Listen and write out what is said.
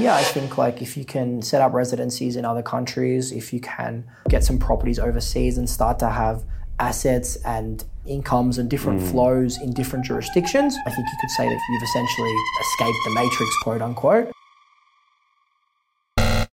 yeah, I think like if you can set up residencies in other countries, if you can get some properties overseas and start to have assets and incomes and different hmm. flows in different jurisdictions, I think you could say that you've essentially escaped the matrix, quote unquote.